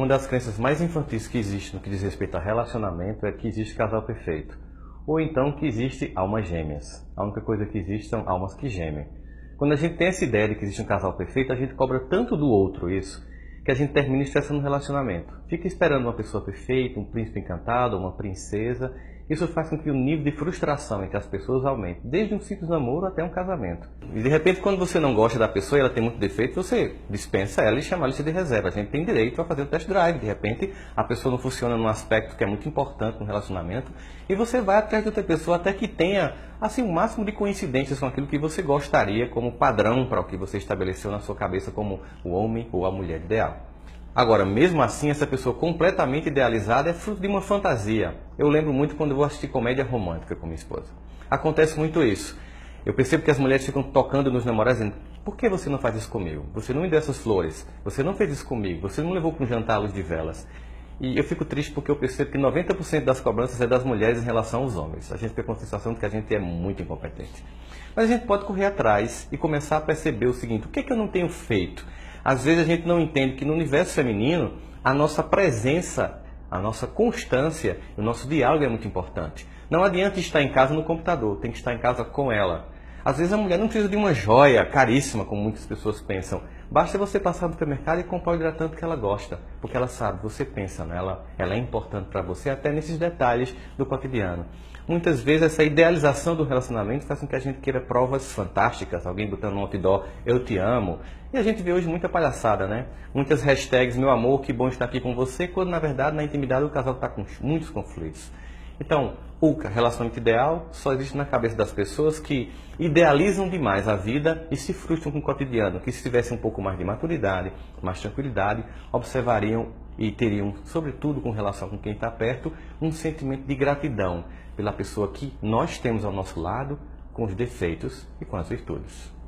Uma das crenças mais infantis que existe no que diz respeito a relacionamento é que existe casal perfeito. Ou então que existe almas gêmeas. A única coisa que existe são almas que gemem. Quando a gente tem essa ideia de que existe um casal perfeito, a gente cobra tanto do outro isso, que a gente termina estressando o relacionamento. Fica esperando uma pessoa perfeita, um príncipe encantado, uma princesa, isso faz com que o nível de frustração entre as pessoas aumente, desde um simples namoro até um casamento. E de repente, quando você não gosta da pessoa e ela tem muito defeito, você dispensa ela e chama a lista de reserva. A gente tem direito a fazer o test drive. De repente, a pessoa não funciona num aspecto que é muito importante no relacionamento e você vai atrás de outra pessoa até que tenha assim o máximo de coincidências com aquilo que você gostaria como padrão para o que você estabeleceu na sua cabeça como o homem ou a mulher ideal. Agora, mesmo assim, essa pessoa completamente idealizada é fruto de uma fantasia. Eu lembro muito quando eu vou assistir comédia romântica com minha esposa. Acontece muito isso. Eu percebo que as mulheres ficam tocando nos namorados dizendo: Por que você não faz isso comigo? Você não me deu essas flores. Você não fez isso comigo. Você não levou para um jantar à luz de velas. E eu fico triste porque eu percebo que 90% das cobranças é das mulheres em relação aos homens. A gente tem a sensação de que a gente é muito incompetente. Mas a gente pode correr atrás e começar a perceber o seguinte: o que é que eu não tenho feito? Às vezes a gente não entende que no universo feminino a nossa presença, a nossa constância, o nosso diálogo é muito importante. Não adianta estar em casa no computador, tem que estar em casa com ela. Às vezes a mulher não precisa de uma joia caríssima, como muitas pessoas pensam. Basta você passar no supermercado e comprar o hidratante que ela gosta, porque ela sabe, você pensa nela, ela é importante para você, até nesses detalhes do cotidiano. Muitas vezes essa idealização do relacionamento faz com que a gente queira provas fantásticas, alguém botando no outdoor, eu te amo. E a gente vê hoje muita palhaçada, né? Muitas hashtags, meu amor, que bom estar aqui com você, quando na verdade na intimidade o casal está com muitos conflitos. Então, o relacionamento ideal só existe na cabeça das pessoas que idealizam demais a vida e se frustram com o cotidiano, que se tivessem um pouco mais de maturidade, mais tranquilidade, observariam e teriam, sobretudo com relação com quem está perto, um sentimento de gratidão pela pessoa que nós temos ao nosso lado, com os defeitos e com as virtudes.